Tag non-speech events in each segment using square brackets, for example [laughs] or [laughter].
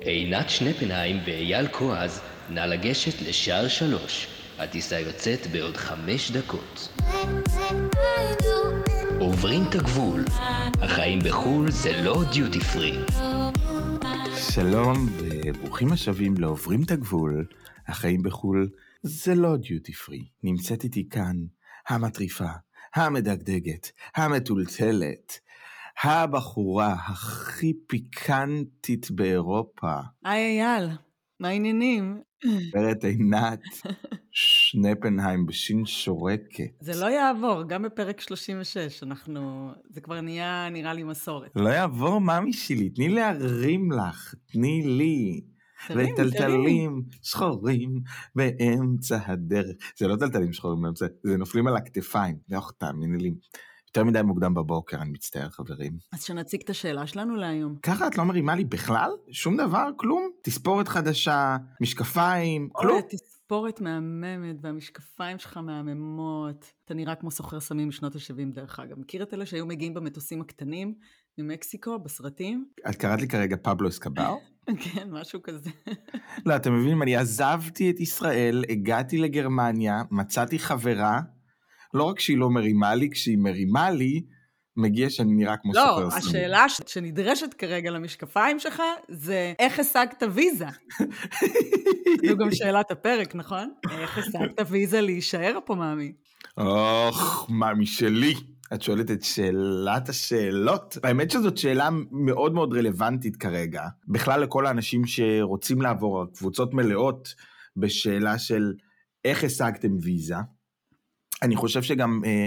עינת שנפנהיים ואייל כועז, נא לגשת לשער שלוש. הטיסה יוצאת בעוד חמש דקות. עוברים את הגבול. החיים בחו"ל זה לא דיוטי פרי. שלום וברוכים השבים לעוברים את הגבול, החיים בחו"ל זה לא דיוטי פרי. נמצאת איתי כאן המטריפה, המדגדגת, המטולטלת, הבחורה הכי פיקנטית באירופה. היי אייל, מה העניינים? גברת עינת שנפנהיים בשין שורקת. זה לא יעבור, גם בפרק 36, אנחנו... זה כבר נהיה, נראה לי, מסורת. לא יעבור, מאמי שלי, תני להרים לך, תני לי. וטלטלים שחורים באמצע הדרך. זה לא טלטלים שחורים באמצע, זה נופלים על הכתפיים. לא, תאמיני לי. יותר מדי מוקדם בבוקר, אני מצטער, חברים. אז שנציג את השאלה שלנו להיום. ככה את לא מרימה לי בכלל? שום דבר? כלום? תספורת חדשה, משקפיים, כלום? אוי, התספורת מהממת והמשקפיים שלך מהממות. אתה נראה כמו סוחר סמים משנות ה-70 דרך אגב. מכיר את אלה שהיו מגיעים במטוסים הקטנים ממקסיקו, בסרטים? את קראת לי כרגע פבלו אסקבר? [laughs] כן, משהו כזה. לא, אתם מבינים, אני עזבתי את ישראל, הגעתי לגרמניה, מצאתי חברה, לא רק שהיא לא מרימה לי, כשהיא מרימה לי, מגיע שאני נראה כמו לא, סוחר סמים. השאלה ש- שנדרשת כרגע למשקפיים שלך זה איך השגת ויזה? זו גם שאלת הפרק, נכון? איך השגת ויזה להישאר פה, מאמי? אוח, מה משלי? את שואלת את שאלת השאלות. האמת שזאת שאלה מאוד מאוד רלוונטית כרגע. בכלל לכל האנשים שרוצים לעבור קבוצות מלאות בשאלה של איך השגתם ויזה. אני חושב שגם אה,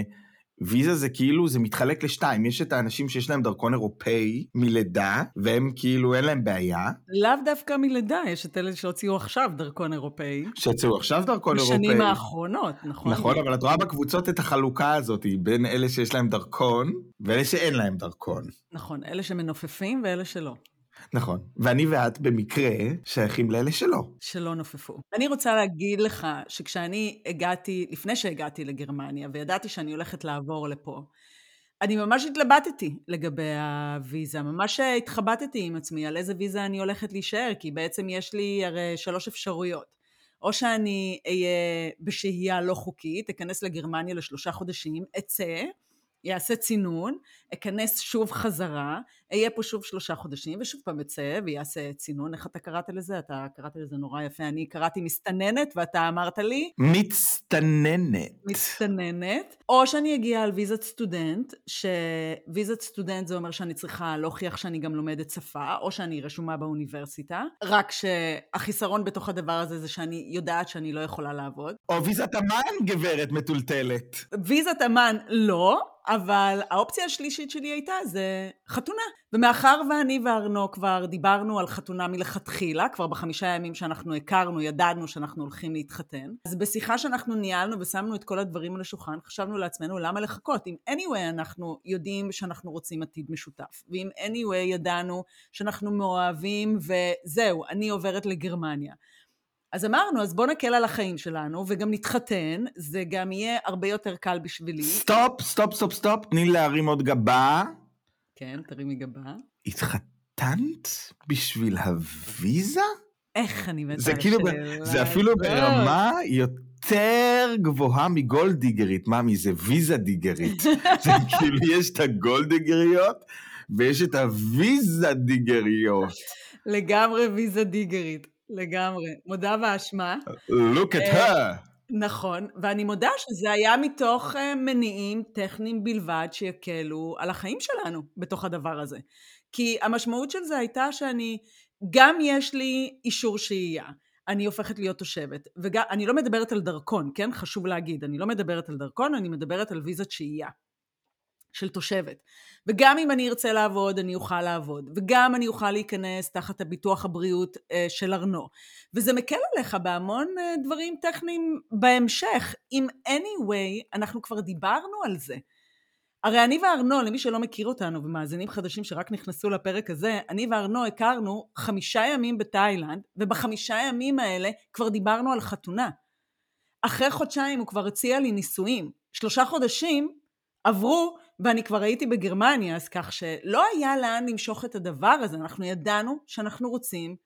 ויזה זה כאילו, זה מתחלק לשתיים. יש את האנשים שיש להם דרכון אירופאי מלידה, והם כאילו אין להם בעיה. לאו דווקא מלידה, יש את אלה שהוציאו עכשיו דרכון אירופאי. שיצאו עכשיו דרכון אירופאי. בשנים האחרונות, נכון? נכון, אבל את רואה בקבוצות את החלוקה הזאת בין אלה שיש להם דרכון ואלה שאין להם דרכון. נכון, אלה שמנופפים ואלה שלא, נכון. ואני ואת במקרה שייכים לאלה שלא. שלא נופפו. אני רוצה להגיד לך שכשאני הגעתי, לפני שהגעתי לגרמניה, וידעתי שאני הולכת לעבור לפה, אני ממש התלבטתי לגבי הוויזה, ממש התחבטתי עם עצמי על איזה ויזה אני הולכת להישאר, כי בעצם יש לי הרי שלוש אפשרויות. או שאני אהיה בשהייה לא חוקית, אכנס לגרמניה לשלושה חודשים, אצא, יעשה צינון, אכנס שוב חזרה, אהיה פה שוב שלושה חודשים, ושוב פעם אצא ויעשה צינון. איך אתה קראת לזה? אתה קראת לזה נורא יפה. אני קראתי מסתננת, ואתה אמרת לי, מצטננת. מסתננת, או שאני אגיע על ויזת סטודנט, שוויזת סטודנט זה אומר שאני צריכה להוכיח שאני גם לומדת שפה, או שאני רשומה באוניברסיטה, רק שהחיסרון בתוך הדבר הזה זה שאני יודעת שאני לא יכולה לעבוד. או ויזת אמן, גברת מטולטלת. ויזת אמן לא, אבל האופציה השלישית שלי הייתה זה חתונה. ומאחר ואני וארנו כבר דיברנו על חתונה מלכתחילה, כבר בחמישה ימים שאנחנו הכרנו, ידענו שאנחנו הולכים להתחתן, אז בשיחה שאנחנו ניהלנו ושמנו את כל הדברים על השולחן, חשבנו לעצמנו למה לחכות? אם anyway אנחנו יודעים שאנחנו רוצים עתיד משותף, ואם anyway ידענו שאנחנו מאוהבים וזהו, אני עוברת לגרמניה. אז אמרנו, אז בוא נקל על החיים שלנו, וגם נתחתן, זה גם יהיה הרבה יותר קל בשבילי. stop, stop, stop, stop, תני להרים עוד גבה. כן, תרימי גבה. התחתנת בשביל הוויזה? איך אני מתה זה כאילו, זה אפילו ברמה יותר גבוהה מגולדיגרית. ממי, זה ויזה דיגרית. [laughs] זה כאילו, יש את הגולדיגריות ויש את הוויזה דיגריות. לגמרי ויזה דיגרית, לגמרי. מודה באשמה. Look at her. נכון, ואני מודה שזה היה מתוך אה, מניעים טכניים בלבד שיקלו על החיים שלנו בתוך הדבר הזה. כי המשמעות של זה הייתה שאני, גם יש לי אישור שהייה, אני הופכת להיות תושבת, וגם, אני לא מדברת על דרכון, כן? חשוב להגיד, אני לא מדברת על דרכון, אני מדברת על ויזת שהייה. של תושבת. וגם אם אני ארצה לעבוד, אני אוכל לעבוד. וגם אני אוכל להיכנס תחת הביטוח הבריאות אה, של ארנו. וזה מקל עליך בהמון אה, דברים טכניים בהמשך. אם anyway, אנחנו כבר דיברנו על זה. הרי אני וארנו, למי שלא מכיר אותנו ומאזינים חדשים שרק נכנסו לפרק הזה, אני וארנו הכרנו חמישה ימים בתאילנד, ובחמישה ימים האלה כבר דיברנו על חתונה. אחרי חודשיים הוא כבר הציע לי נישואים. שלושה חודשים עברו ואני כבר הייתי בגרמניה, אז כך שלא היה לאן למשוך את הדבר הזה, אנחנו ידענו שאנחנו רוצים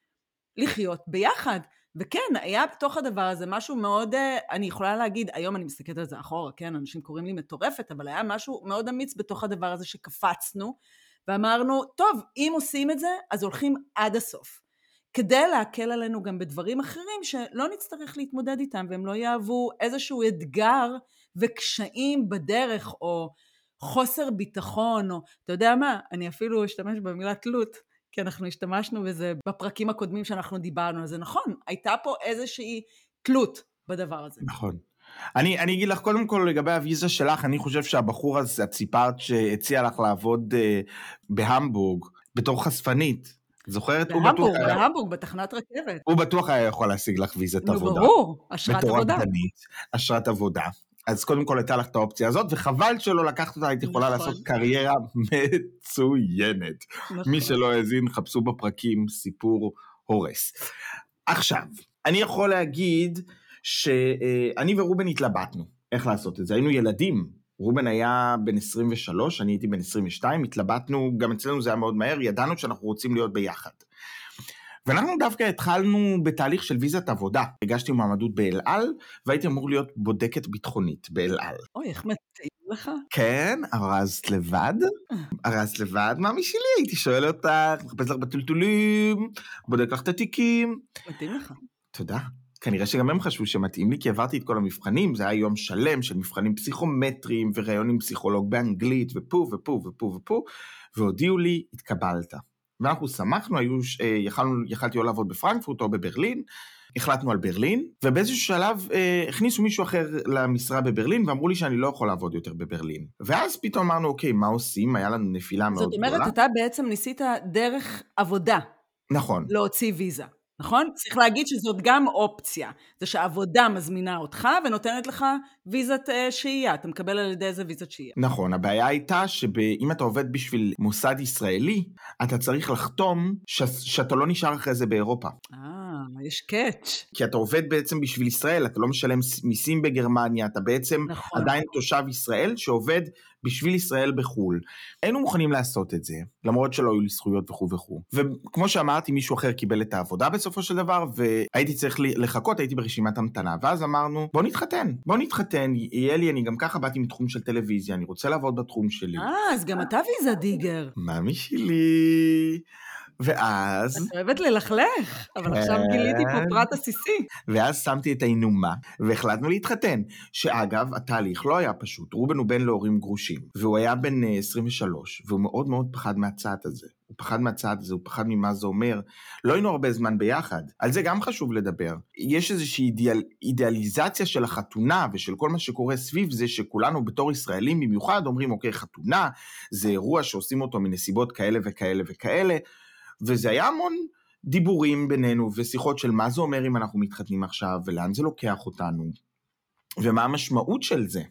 לחיות ביחד. וכן, היה בתוך הדבר הזה משהו מאוד, אה, אני יכולה להגיד, היום אני מסתכלת על זה אחורה, כן, אנשים קוראים לי מטורפת, אבל היה משהו מאוד אמיץ בתוך הדבר הזה שקפצנו, ואמרנו, טוב, אם עושים את זה, אז הולכים עד הסוף. כדי להקל עלינו גם בדברים אחרים שלא נצטרך להתמודד איתם והם לא יהוו איזשהו אתגר וקשיים בדרך או חוסר ביטחון או אתה יודע מה, אני אפילו אשתמש במילה תלות כי אנחנו השתמשנו בזה בפרקים הקודמים שאנחנו דיברנו על זה. נכון, הייתה פה איזושהי תלות בדבר הזה. נכון. אני, אני אגיד לך קודם כל לגבי הוויזה שלך, אני חושב שהבחור הזה, את סיפרת שהציע לך לעבוד uh, בהמבורג בתור חשפנית. זוכרת? בהמבורג. בהמבורג, בתחנת רכבת. הוא בטוח היה יכול להשיג לך ויזת עבודה. נו, ברור, אשרת עבודה. בתור עבדנית, אשרת עבודה. אז קודם כל הייתה לך את האופציה הזאת, וחבל שלא לקחת אותה, היית יכולה נכון. לעשות קריירה מצוינת. נכון. מי שלא האזין, חפשו בפרקים סיפור הורס. עכשיו, אני יכול להגיד שאני ורובן התלבטנו איך לעשות את זה. היינו ילדים, רובן היה בן 23, אני הייתי בן 22, התלבטנו, גם אצלנו זה היה מאוד מהר, ידענו שאנחנו רוצים להיות ביחד. ואנחנו דווקא התחלנו בתהליך של ויזת עבודה. הגשתי מועמדות באל על, והייתי אמור להיות בודקת ביטחונית באל על. אוי, איך מתאים לך. כן, ארזת לבד. ארזת לבד, מאמי שלי, הייתי שואל אותך, מחפש לך בטלטולים, בודק לך את התיקים. מתאים לך. תודה. כנראה שגם הם חשבו שמתאים לי, כי עברתי את כל המבחנים, זה היה יום שלם של מבחנים פסיכומטריים וראיון עם פסיכולוג באנגלית, ופה ופה ופה ופה, והודיעו לי, התקבלת. ואנחנו שמחנו, היו, אה, יכלנו, יכלתי או לעבוד בפרנקפורט או בברלין, החלטנו על ברלין, ובאיזשהו שלב אה, הכניסו מישהו אחר למשרה בברלין, ואמרו לי שאני לא יכול לעבוד יותר בברלין. ואז פתאום אמרנו, אוקיי, מה עושים? היה לנו נפילה מאוד גדולה. זאת אומרת, אתה בעצם ניסית דרך עבודה. נכון. להוציא ויזה. נכון? צריך להגיד שזאת גם אופציה. זה שהעבודה מזמינה אותך ונותנת לך ויזת אה, שהייה. אתה מקבל על ידי איזה ויזת שהייה. נכון, הבעיה הייתה שאם אתה עובד בשביל מוסד ישראלי, אתה צריך לחתום ש... שאתה לא נשאר אחרי זה באירופה. אה, יש קאץ'. כי אתה עובד בעצם בשביל ישראל, אתה לא משלם מיסים בגרמניה, אתה בעצם נכון. עדיין תושב ישראל שעובד בשביל ישראל בחו"ל. היינו מוכנים לעשות את זה, למרות שלא היו לי זכויות וכו' וכו'. וכמו שאמרתי, מישהו אחר קיבל את העבודה בסופו של דבר, והייתי צריך לחכות, הייתי ברשימת המתנה. ואז אמרנו, בוא נתחתן, בוא נתחתן, יהיה לי, אני גם ככה באתי מתחום של טלוויזיה, אני רוצה לעבוד בתחום שלי. אה, אז גם אתה ויזה דיגר. מאמי שלי. ואז... אני אוהבת ללכלך, אבל עכשיו גיליתי פה כן. פרט עסיסי. ואז שמתי את האינומה, והחלטנו להתחתן. שאגב, התהליך לא היה פשוט. רובן הוא בן להורים גרושים, והוא היה בן 23, אה, והוא מאוד מאוד פחד מהצעד הזה. הוא פחד מהצעד הזה, הוא פחד ממה זה אומר. לא היינו הרבה זמן ביחד, על זה גם חשוב לדבר. יש איזושהי אידיאל, אידיאליזציה של החתונה ושל כל מה שקורה סביב זה, שכולנו בתור ישראלים במיוחד אומרים, אוקיי, חתונה זה אירוע שעושים אותו מנסיבות כאלה וכאלה וכאלה. וזה היה המון דיבורים בינינו ושיחות של מה זה אומר אם אנחנו מתחתנים עכשיו ולאן זה לוקח אותנו ומה המשמעות של זה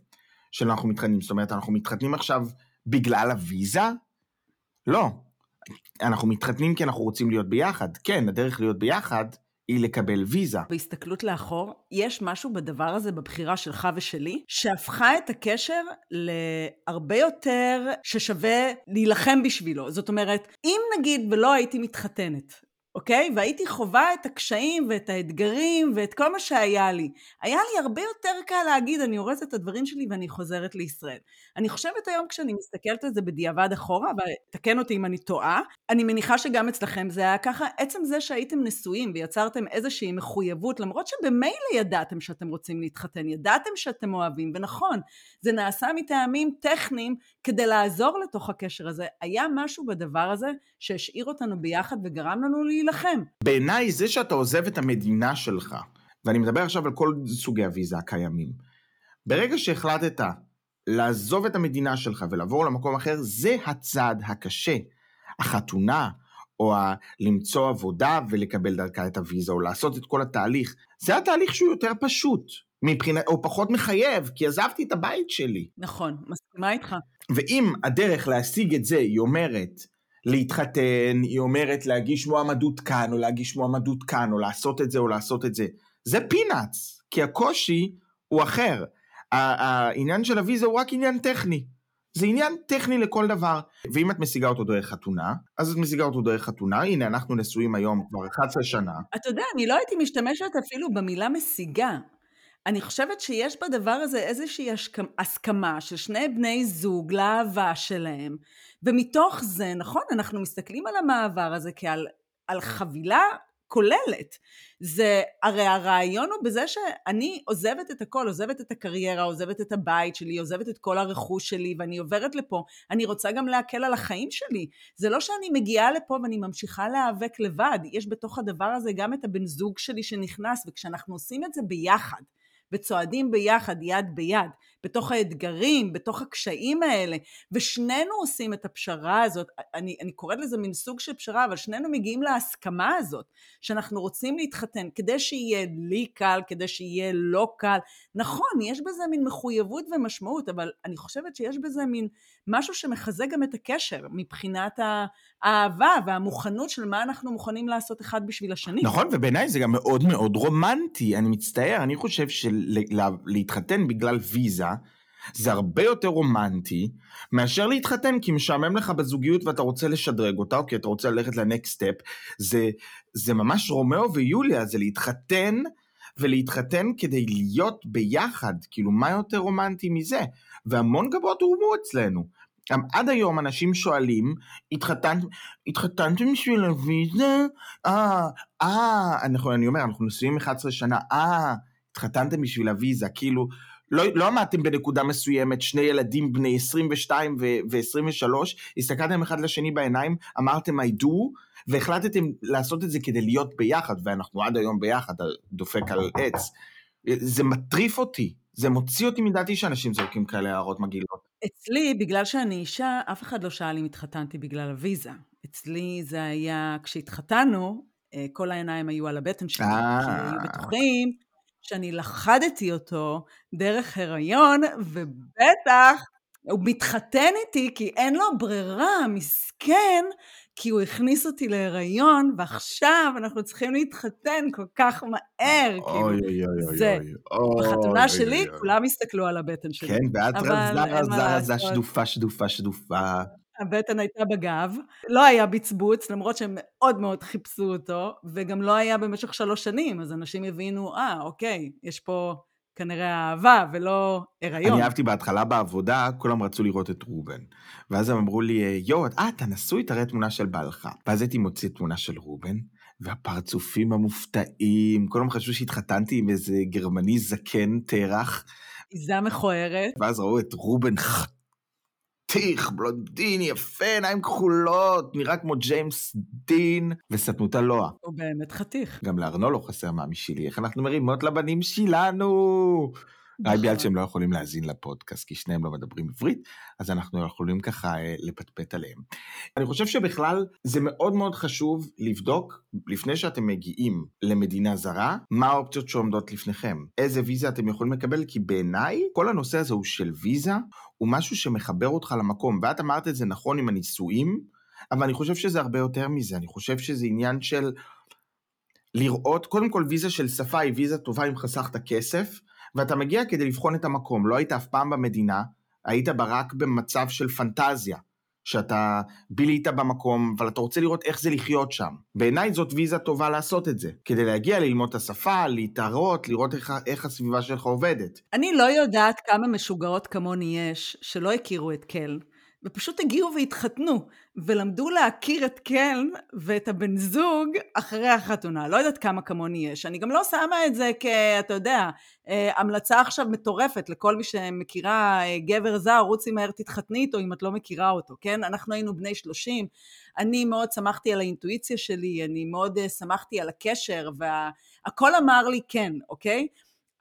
שאנחנו מתחתנים. זאת אומרת, אנחנו מתחתנים עכשיו בגלל הוויזה? לא. אנחנו מתחתנים כי אנחנו רוצים להיות ביחד. כן, הדרך להיות ביחד היא לקבל ויזה. בהסתכלות לאחור, יש משהו בדבר הזה, בבחירה שלך ושלי, שהפכה את הקשר להרבה יותר ששווה להילחם בשבילו. זאת אומרת, אם נגיד ולא הייתי מתחתנת, אוקיי? והייתי חווה את הקשיים ואת האתגרים ואת כל מה שהיה לי. היה לי הרבה יותר קל להגיד, אני הורסת את הדברים שלי ואני חוזרת לישראל. אני חושבת היום כשאני מסתכלת על זה בדיעבד אחורה, ותקן אותי אם אני טועה, אני מניחה שגם אצלכם זה היה ככה, עצם זה שהייתם נשואים ויצרתם איזושהי מחויבות, למרות שבמילא ידעתם שאתם רוצים להתחתן, ידעתם שאתם אוהבים, ונכון, זה נעשה מטעמים טכניים כדי לעזור לתוך הקשר הזה. היה משהו בדבר הזה שהשאיר אותנו ביחד וגרם לנו להילחם. בעיניי זה שאתה עוזב את המדינה שלך, ואני מדבר עכשיו על כל סוגי הוויזה הקיימים, ברגע שהחלטת לעזוב את המדינה שלך ולעבור למקום אחר, זה הצעד הקשה. החתונה, או ה- למצוא עבודה ולקבל דרכה את הוויזה, או לעשות את כל התהליך, זה התהליך שהוא יותר פשוט, מבחינת, או פחות מחייב, כי עזבתי את הבית שלי. נכון, מסכימה איתך. ואם הדרך להשיג את זה, היא אומרת להתחתן, היא אומרת להגיש מועמדות כאן, או להגיש מועמדות כאן, או לעשות את זה, או לעשות את זה, זה פינאץ, כי הקושי הוא אחר. העניין של הוויזה הוא רק עניין טכני. זה עניין טכני לכל דבר. ואם את משיגה אותו דרך חתונה, אז את משיגה אותו דרך חתונה. הנה, אנחנו נשואים היום כבר 11 שנה. אתה יודע, אני לא הייתי משתמשת אפילו במילה משיגה. אני חושבת שיש בדבר הזה איזושהי הסכמה של שני בני זוג לאהבה שלהם, ומתוך זה, נכון, אנחנו מסתכלים על המעבר הזה כעל על חבילה כוללת. זה, הרי הרעיון הוא בזה שאני עוזבת את הכל, עוזבת את הקריירה, עוזבת את הבית שלי, עוזבת את כל הרכוש שלי, ואני עוברת לפה, אני רוצה גם להקל על החיים שלי. זה לא שאני מגיעה לפה ואני ממשיכה להיאבק לבד, יש בתוך הדבר הזה גם את הבן זוג שלי שנכנס, וכשאנחנו עושים את זה ביחד, וצועדים ביחד, יד ביד, בתוך האתגרים, בתוך הקשיים האלה, ושנינו עושים את הפשרה הזאת, אני, אני קוראת לזה מין סוג של פשרה, אבל שנינו מגיעים להסכמה הזאת, שאנחנו רוצים להתחתן, כדי שיהיה לי קל, כדי שיהיה לא קל. נכון, יש בזה מין מחויבות ומשמעות, אבל אני חושבת שיש בזה מין משהו שמחזק גם את הקשר, מבחינת האהבה והמוכנות של מה אנחנו מוכנים לעשות אחד בשביל השני. נכון, ובעיניי זה גם מאוד מאוד רומנטי, אני מצטער, אני חושב שלהתחתן בגלל ויזה, זה הרבה יותר רומנטי מאשר להתחתן כי משעמם לך בזוגיות ואתה רוצה לשדרג אותה, או כי אתה רוצה ללכת ל next step. זה, זה ממש רומאו ויוליה, זה להתחתן ולהתחתן כדי להיות ביחד, כאילו מה יותר רומנטי מזה? והמון גבות הורמו אצלנו. גם עד היום אנשים שואלים, התחתנת, התחתנתם בשביל הוויזה? אה, אה, אני אומר, אנחנו נשואים 11 שנה, אה, התחתנתם בשביל הוויזה, כאילו, לא, לא עמדתם בנקודה מסוימת, שני ילדים בני 22 ו-23, הסתכלתם אחד לשני בעיניים, אמרתם I do, והחלטתם לעשות את זה כדי להיות ביחד, ואנחנו עד היום ביחד, דופק על עץ. זה מטריף אותי, זה מוציא אותי מדעתי שאנשים זורקים כאלה הערות מגעילות. אצלי, בגלל שאני אישה, אף אחד לא שאל אם התחתנתי בגלל הוויזה. אצלי זה היה, כשהתחתנו, אה, כל העיניים היו על הבטן שלי, כי היו בטוחים שאני לכדתי אותו דרך הריון, ובטח הוא מתחתן איתי כי אין לו ברירה, מסכן, כי הוא הכניס אותי להיריון, ועכשיו אנחנו צריכים להתחתן כל כך מהר, כאילו, זה. בחתונה שלי כולם הסתכלו על הבטן שלי. כן, ואת רזה, רזה, רזה, שדופה, שדופה, שדופה. הבטן הייתה בגב, לא היה בצבוץ, למרות שהם מאוד מאוד חיפשו אותו, וגם לא היה במשך שלוש שנים, אז אנשים הבינו, אה, אוקיי, יש פה כנראה אהבה ולא הריון. אני אהבתי בהתחלה בעבודה, כולם רצו לראות את רובן. ואז הם אמרו לי, יואו, אה, אתה נשוי, תראה תמונה של בעלך. ואז הייתי מוציא תמונה של רובן, והפרצופים המופתעים, כולם חשבו שהתחתנתי עם איזה גרמני זקן תרח. עיזה מכוערת. ואז ראו את רובן חתיך, בלונדיני, יפה, עיניים כחולות, נראה כמו ג'יימס דין, וסתמותה לואה. הוא באמת חתיך. גם לארנו לא חסר מאמי שלי, איך אנחנו מרימות לבנים שלנו. רק בגלל שהם לא יכולים להאזין לפודקאסט, כי שניהם לא מדברים עברית, אז אנחנו יכולים ככה אה, לפטפט עליהם. אני חושב שבכלל זה מאוד מאוד חשוב לבדוק, לפני שאתם מגיעים למדינה זרה, מה האופציות שעומדות לפניכם. איזה ויזה אתם יכולים לקבל, כי בעיניי כל הנושא הזה הוא של ויזה, הוא משהו שמחבר אותך למקום, ואת אמרת את זה נכון עם הנישואים, אבל אני חושב שזה הרבה יותר מזה, אני חושב שזה עניין של לראות, קודם כל ויזה של שפה היא ויזה טובה אם חסכת כסף, ואתה מגיע כדי לבחון את המקום. לא היית אף פעם במדינה, היית בה רק במצב של פנטזיה, שאתה בילית במקום, אבל אתה רוצה לראות איך זה לחיות שם. בעיניי זאת ויזה טובה לעשות את זה, כדי להגיע ללמוד את השפה, להתערות, לראות איך, איך הסביבה שלך עובדת. אני לא יודעת כמה משוגעות כמוני יש שלא הכירו את קל. ופשוט הגיעו והתחתנו, ולמדו להכיר את קלן ואת הבן זוג אחרי החתונה. לא יודעת כמה כמוני יש. אני גם לא שמה את זה כ... אתה יודע, אה, המלצה עכשיו מטורפת לכל מי שמכירה אה, גבר זר, רוצי מהר תתחתני איתו אם את לא מכירה אותו, כן? אנחנו היינו בני שלושים, אני מאוד שמחתי על האינטואיציה שלי, אני מאוד אה, שמחתי על הקשר, והכל וה... אמר לי כן, אוקיי?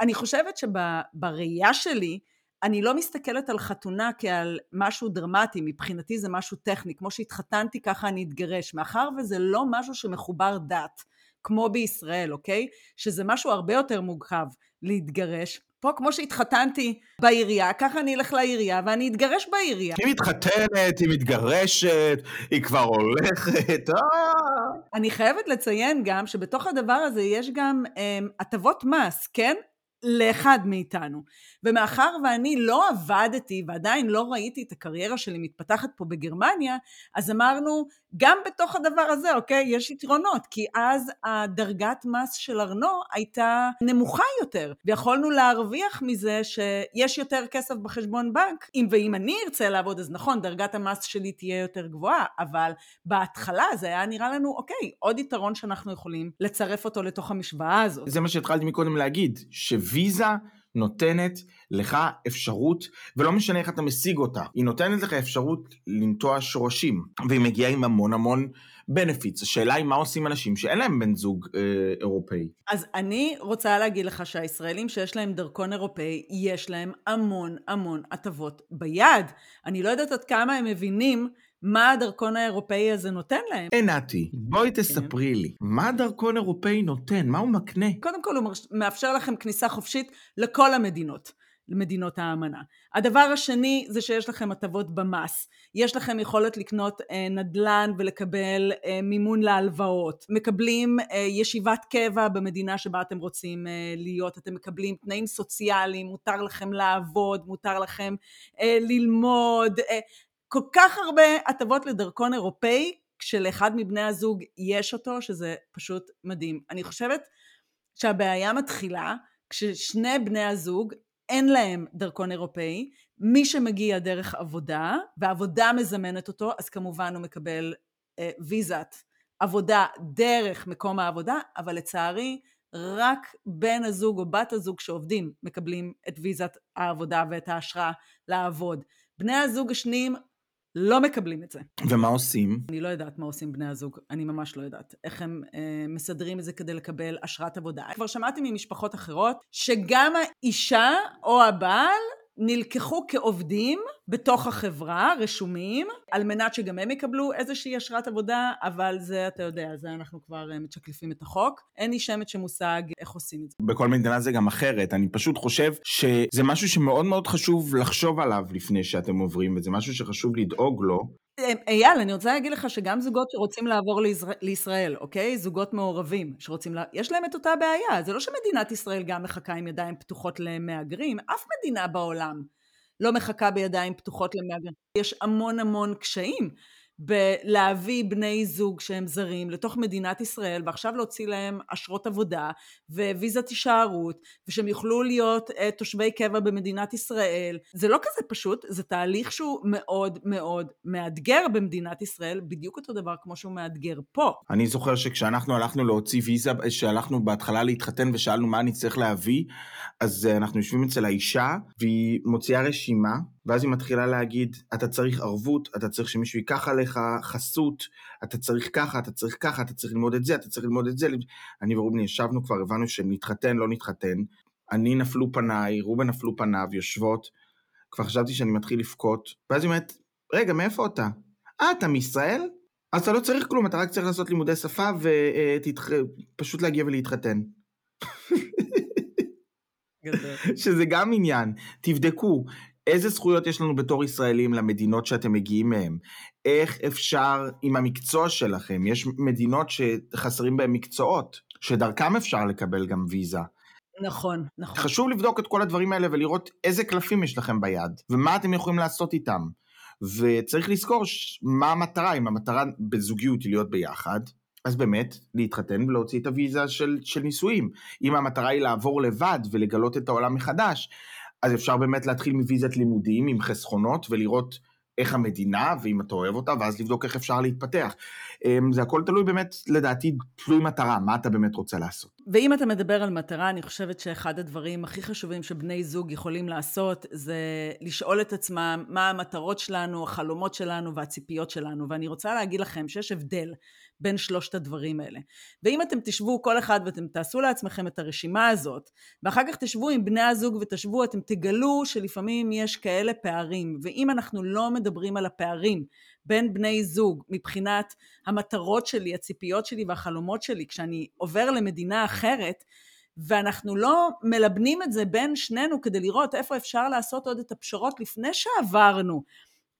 אני חושבת שבראייה שלי, אני לא מסתכלת על חתונה כעל משהו דרמטי, מבחינתי זה משהו טכני, כמו שהתחתנתי ככה אני אתגרש, מאחר וזה לא משהו שמחובר דת, כמו בישראל, אוקיי? שזה משהו הרבה יותר מורכב להתגרש. פה כמו שהתחתנתי בעירייה, ככה אני אלך לעירייה ואני אתגרש בעירייה. היא מתחתנת, היא מתגרשת, היא כבר הולכת, אה... אני חייבת לציין גם שבתוך הדבר הזה יש גם אמ, הטבות מס, כן? לאחד מאיתנו. ומאחר ואני לא עבדתי ועדיין לא ראיתי את הקריירה שלי מתפתחת פה בגרמניה, אז אמרנו, גם בתוך הדבר הזה, אוקיי, יש יתרונות, כי אז הדרגת מס של ארנו הייתה נמוכה יותר, ויכולנו להרוויח מזה שיש יותר כסף בחשבון בנק. אם ואם אני ארצה לעבוד, אז נכון, דרגת המס שלי תהיה יותר גבוהה, אבל בהתחלה זה היה נראה לנו, אוקיי, עוד יתרון שאנחנו יכולים לצרף אותו לתוך המשוואה הזאת. זה מה שהתחלתי מקודם להגיד, שוויזה נותנת לך אפשרות, ולא משנה איך אתה משיג אותה, היא נותנת לך אפשרות לנטוע שורשים, והיא מגיעה עם המון המון בנפיץ. השאלה היא מה עושים אנשים שאין להם בן זוג אה, אירופאי. אז אני רוצה להגיד לך שהישראלים שיש להם דרכון אירופאי, יש להם המון המון הטבות ביד. אני לא יודעת עד כמה הם מבינים מה הדרכון האירופאי הזה נותן להם. אין נתי, בואי תספרי לי, מה הדרכון האירופאי נותן? מה הוא מקנה? קודם כל הוא מאפשר לכם כניסה חופשית לכל המדינות. למדינות האמנה. הדבר השני זה שיש לכם הטבות במס. יש לכם יכולת לקנות אה, נדל"ן ולקבל אה, מימון להלוואות. מקבלים אה, ישיבת קבע במדינה שבה אתם רוצים אה, להיות. אתם מקבלים תנאים סוציאליים, מותר לכם לעבוד, מותר לכם אה, ללמוד. אה, כל כך הרבה הטבות לדרכון אירופאי, כשלאחד מבני הזוג יש אותו, שזה פשוט מדהים. אני חושבת שהבעיה מתחילה כששני בני הזוג אין להם דרכון אירופאי, מי שמגיע דרך עבודה, והעבודה מזמנת אותו, אז כמובן הוא מקבל אה, ויזת עבודה דרך מקום העבודה, אבל לצערי רק בן הזוג או בת הזוג שעובדים מקבלים את ויזת העבודה ואת ההשראה לעבוד. בני הזוג השניים לא מקבלים את זה. ומה עושים? אני לא יודעת מה עושים בני הזוג, אני ממש לא יודעת. איך הם אה, מסדרים את זה כדי לקבל אשרת עבודה. כבר שמעתי ממשפחות אחרות שגם האישה או הבעל נלקחו כעובדים בתוך החברה, רשומים, על מנת שגם הם יקבלו איזושהי אשרת עבודה, אבל זה, אתה יודע, זה אנחנו כבר אה, מצ'קליפים את החוק. אין לי שמץ של מושג איך עושים את זה. בכל מדינה זה גם אחרת. אני פשוט חושב שזה משהו שמאוד מאוד חשוב לחשוב עליו לפני שאתם עוברים, וזה משהו שחשוב לדאוג לו. אייל, אני רוצה להגיד לך שגם זוגות שרוצים לעבור לישראל, אוקיי? זוגות מעורבים שרוצים. יש להם את אותה בעיה. זה לא שמדינת ישראל גם מחכה עם ידיים פתוחות למהגרים, אף מדינה בעולם לא מחכה בידיים פתוחות למהגרים. יש המון המון קשיים. בלהביא בני זוג שהם זרים לתוך מדינת ישראל ועכשיו להוציא להם אשרות עבודה וויזת הישארות ושהם יוכלו להיות uh, תושבי קבע במדינת ישראל. זה לא כזה פשוט, זה תהליך שהוא מאוד מאוד מאתגר במדינת ישראל, בדיוק אותו דבר כמו שהוא מאתגר פה. אני זוכר שכשאנחנו הלכנו להוציא ויזה, שהלכנו בהתחלה להתחתן ושאלנו מה אני צריך להביא, אז uh, אנחנו יושבים אצל האישה והיא מוציאה רשימה ואז היא מתחילה להגיד, אתה צריך ערבות, אתה צריך שמישהו ייקח עליך חסות, אתה צריך ככה, אתה צריך ככה, אתה צריך ללמוד את זה, אתה צריך ללמוד את זה. אני ורובני ישבנו כבר, הבנו שנתחתן, לא נתחתן. אני נפלו פניי, רובן נפלו פניו, יושבות. כבר חשבתי שאני מתחיל לבכות, ואז היא אומרת, רגע, מאיפה אתה? אה, אתה מישראל? אז אתה לא צריך כלום, אתה רק צריך לעשות לימודי שפה ופשוט להגיע ולהתחתן. [laughs] שזה גם עניין. תבדקו, איזה זכויות יש לנו בתור ישראלים למדינות שאתם מגיעים מהן? איך אפשר עם המקצוע שלכם? יש מדינות שחסרים בהן מקצועות, שדרכם אפשר לקבל גם ויזה. נכון, נכון. חשוב לבדוק את כל הדברים האלה ולראות איזה קלפים יש לכם ביד, ומה אתם יכולים לעשות איתם. וצריך לזכור מה המטרה, אם המטרה בזוגיות היא להיות ביחד, אז באמת להתחתן ולהוציא את הוויזה של, של נישואים. אם המטרה היא לעבור לבד ולגלות את העולם מחדש, אז אפשר באמת להתחיל מוויזת לימודים עם חסכונות ולראות איך המדינה, ואם אתה אוהב אותה, ואז לבדוק איך אפשר להתפתח. אמ, זה הכל תלוי באמת, לדעתי, תלוי מטרה, מה אתה באמת רוצה לעשות. ואם אתה מדבר על מטרה, אני חושבת שאחד הדברים הכי חשובים שבני זוג יכולים לעשות, זה לשאול את עצמם מה המטרות שלנו, החלומות שלנו והציפיות שלנו. ואני רוצה להגיד לכם שיש הבדל בין שלושת הדברים האלה. ואם אתם תשבו כל אחד ואתם תעשו לעצמכם את הרשימה הזאת, ואחר כך תשבו עם בני הזוג ותשבו, אתם תגלו שלפעמים יש כאלה פערים. ואם אנחנו לא מדברים על הפערים בין בני זוג מבחינת המטרות שלי, הציפיות שלי והחלומות שלי, כשאני עובר למדינה אחרת, ואנחנו לא מלבנים את זה בין שנינו כדי לראות איפה אפשר לעשות עוד את הפשרות לפני שעברנו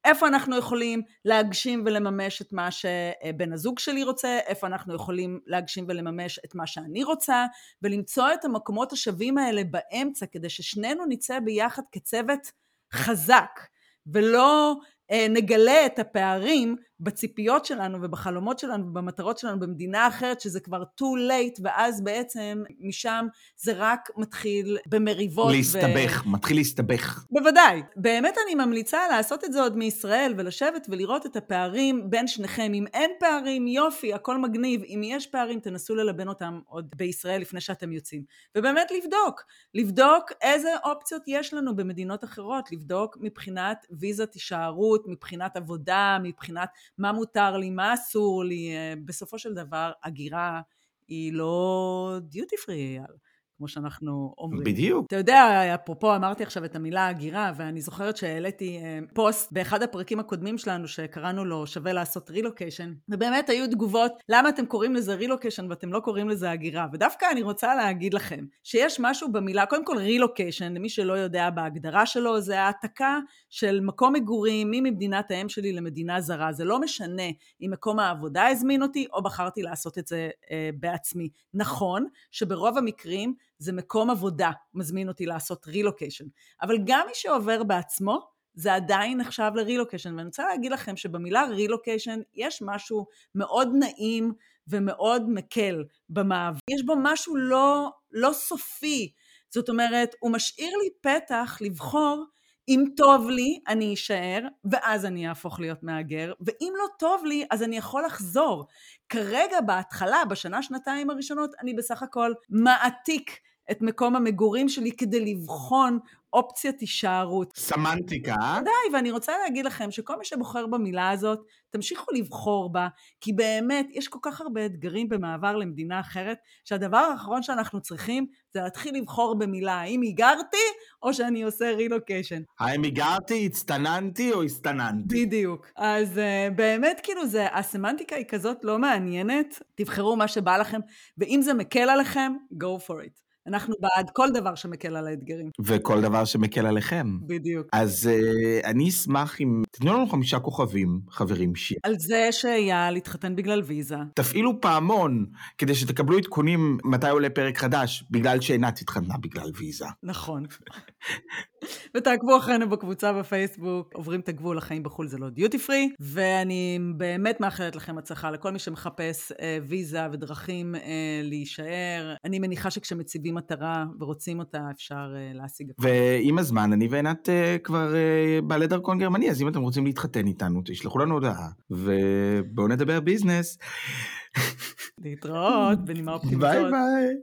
איפה אנחנו יכולים להגשים ולממש את מה שבן הזוג שלי רוצה, איפה אנחנו יכולים להגשים ולממש את מה שאני רוצה, ולמצוא את המקומות השווים האלה באמצע, כדי ששנינו נצא ביחד כצוות חזק, ולא אה, נגלה את הפערים בציפיות שלנו ובחלומות שלנו ובמטרות שלנו במדינה אחרת שזה כבר too late ואז בעצם משם זה רק מתחיל במריבות. להסתבך, ו... מתחיל להסתבך. בוודאי. באמת אני ממליצה לעשות את זה עוד מישראל ולשבת ולראות את הפערים בין שניכם. אם אין פערים, יופי, הכל מגניב. אם יש פערים, תנסו ללבן אותם עוד בישראל לפני שאתם יוצאים. ובאמת לבדוק. לבדוק איזה אופציות יש לנו במדינות אחרות. לבדוק מבחינת ויזת הישארות, מבחינת עבודה, מבחינת מה מותר לי, מה אסור לי, אה, בסופו של דבר הגירה היא לא דיוטי פרי, אייל. כמו שאנחנו אומרים. בדיוק. אתה יודע, אפרופו אמרתי עכשיו את המילה הגירה, ואני זוכרת שהעליתי אה, פוסט באחד הפרקים הקודמים שלנו, שקראנו לו שווה לעשות רילוקיישן, ובאמת היו תגובות, למה אתם קוראים לזה רילוקיישן ואתם לא קוראים לזה הגירה? ודווקא אני רוצה להגיד לכם, שיש משהו במילה, קודם כל רילוקיישן, למי שלא יודע בהגדרה שלו, זה העתקה של מקום מגורים ממדינת האם שלי למדינה זרה. זה לא משנה אם מקום העבודה הזמין אותי, או בחרתי לעשות את זה אה, בעצמי. נכון שברוב המקרים זה מקום עבודה מזמין אותי לעשות רילוקיישן. אבל גם מי שעובר בעצמו, זה עדיין נחשב לרילוקיישן. ואני רוצה להגיד לכם שבמילה רילוקיישן יש משהו מאוד נעים ומאוד מקל במעבר. יש בו משהו לא, לא סופי. זאת אומרת, הוא משאיר לי פתח לבחור אם טוב לי, אני אשאר, ואז אני אהפוך להיות מהגר, ואם לא טוב לי, אז אני יכול לחזור. כרגע, בהתחלה, בשנה, שנתיים הראשונות, אני בסך הכל מעתיק את מקום המגורים שלי כדי לבחון אופציית הישארות. סמנטיקה. די, ואני רוצה להגיד לכם שכל מי שבוחר במילה הזאת, תמשיכו לבחור בה, כי באמת יש כל כך הרבה אתגרים במעבר למדינה אחרת, שהדבר האחרון שאנחנו צריכים זה להתחיל לבחור במילה, האם היגרתי או שאני עושה רילוקיישן. האם היגרתי, הצטננתי או הסתננתי. בדיוק. אז uh, באמת כאילו זה, הסמנטיקה היא כזאת לא מעניינת, תבחרו מה שבא לכם, ואם זה מקל עליכם, go for it. אנחנו בעד כל דבר שמקל על האתגרים. וכל דבר שמקל עליכם. בדיוק. אז uh, אני אשמח אם תתנו לנו חמישה כוכבים, חברים שי. על זה שאייל התחתן בגלל ויזה. תפעילו פעמון, כדי שתקבלו עדכונים מתי עולה פרק חדש, בגלל שעינת התחתנה בגלל ויזה. נכון. [laughs] ותעקבו אחרינו בקבוצה בפייסבוק, עוברים את הגבול, החיים בחו"ל זה לא דיוטי פרי, ואני באמת מאחלת לכם הצלחה לכל מי שמחפש אה, ויזה ודרכים אה, להישאר. אני מניחה שכשמציבים מטרה ורוצים אותה, אפשר אה, להשיג. ועם הזמן, אני ועינת אה, כבר אה, בעלי דרכון גרמני, אז אם אתם רוצים להתחתן איתנו, תשלחו לנו הודעה, ובואו נדבר ביזנס. להתראות בנימה אופטימית. ביי ביי.